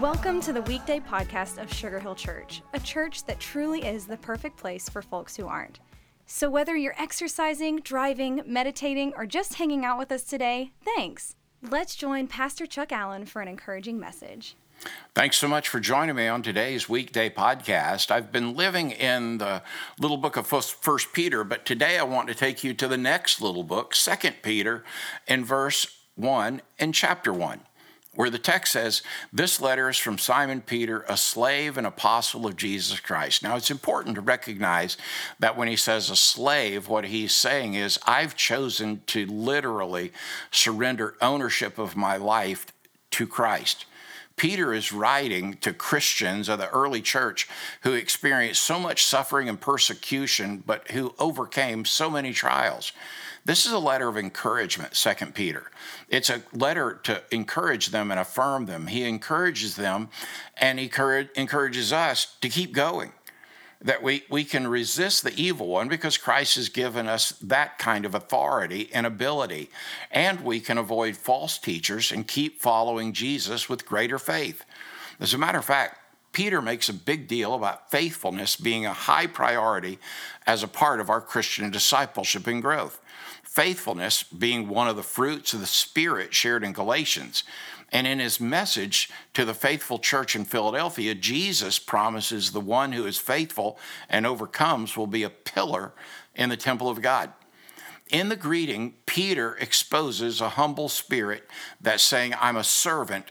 Welcome to the weekday podcast of Sugar Hill Church, a church that truly is the perfect place for folks who aren't. So, whether you're exercising, driving, meditating, or just hanging out with us today, thanks. Let's join Pastor Chuck Allen for an encouraging message. Thanks so much for joining me on today's weekday podcast. I've been living in the little book of First Peter, but today I want to take you to the next little book, Second Peter, in verse 1 and chapter 1 where the text says, This letter is from Simon Peter, a slave and apostle of Jesus Christ. Now, it's important to recognize that when he says a slave, what he's saying is, I've chosen to literally surrender ownership of my life to Christ. Peter is writing to Christians of the early church who experienced so much suffering and persecution, but who overcame so many trials. This is a letter of encouragement, Second Peter. It's a letter to encourage them and affirm them. He encourages them and he encourages us to keep going. That we, we can resist the evil one because Christ has given us that kind of authority and ability. And we can avoid false teachers and keep following Jesus with greater faith. As a matter of fact, Peter makes a big deal about faithfulness being a high priority as a part of our Christian discipleship and growth faithfulness being one of the fruits of the Spirit shared in Galatians. And in his message to the faithful church in Philadelphia, Jesus promises the one who is faithful and overcomes will be a pillar in the temple of God. In the greeting, Peter exposes a humble spirit that's saying, I'm a servant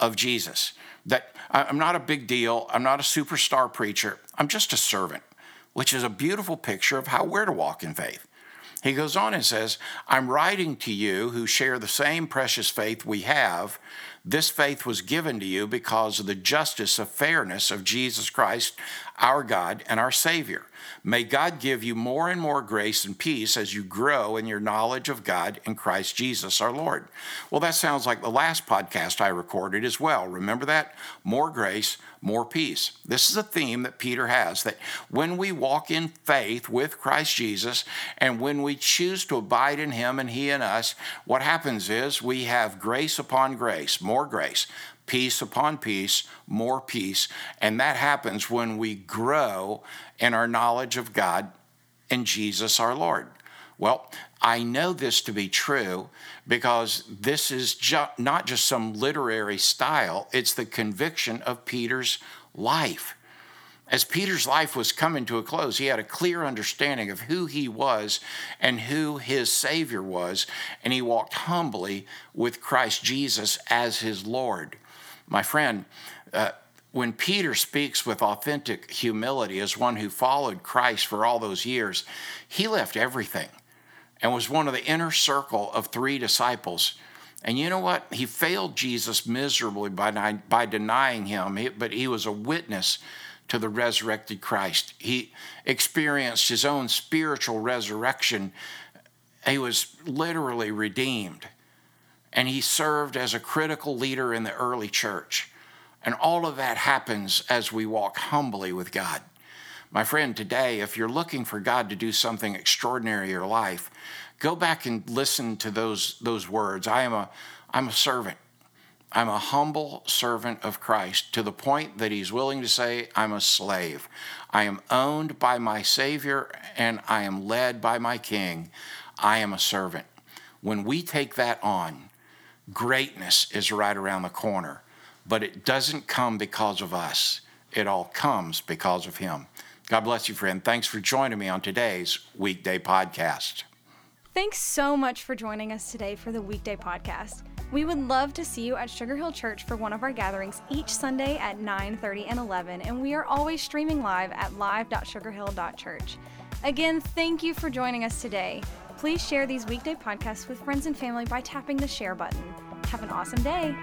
of Jesus. That I'm not a big deal, I'm not a superstar preacher, I'm just a servant, which is a beautiful picture of how we're to walk in faith. He goes on and says, I'm writing to you who share the same precious faith we have. This faith was given to you because of the justice of fairness of Jesus Christ, our God and our Savior. May God give you more and more grace and peace as you grow in your knowledge of God and Christ Jesus our Lord. Well, that sounds like the last podcast I recorded as well. Remember that? More grace, more peace. This is a theme that Peter has that when we walk in faith with Christ Jesus and when we choose to abide in Him and He in us, what happens is we have grace upon grace, more grace peace upon peace, more peace. And that happens when we grow in our knowledge of God and Jesus our Lord. Well, I know this to be true because this is ju- not just some literary style, it's the conviction of Peter's life. As Peter's life was coming to a close, he had a clear understanding of who he was and who his Savior was, and he walked humbly with Christ Jesus as his Lord. My friend, uh, when Peter speaks with authentic humility as one who followed Christ for all those years, he left everything and was one of the inner circle of three disciples. And you know what? He failed Jesus miserably by, by denying him, but he was a witness to the resurrected Christ. He experienced his own spiritual resurrection. He was literally redeemed and he served as a critical leader in the early church. And all of that happens as we walk humbly with God. My friend, today, if you're looking for God to do something extraordinary in your life, go back and listen to those, those words. I am a, I'm a servant. I'm a humble servant of Christ to the point that he's willing to say, I'm a slave. I am owned by my Savior and I am led by my King. I am a servant. When we take that on, greatness is right around the corner, but it doesn't come because of us. It all comes because of Him. God bless you, friend. Thanks for joining me on today's weekday podcast. Thanks so much for joining us today for the weekday podcast. We would love to see you at Sugar Hill Church for one of our gatherings each Sunday at 9:30 and 11, and we are always streaming live at live.sugarhill.church. Again, thank you for joining us today. Please share these weekday podcasts with friends and family by tapping the share button. Have an awesome day.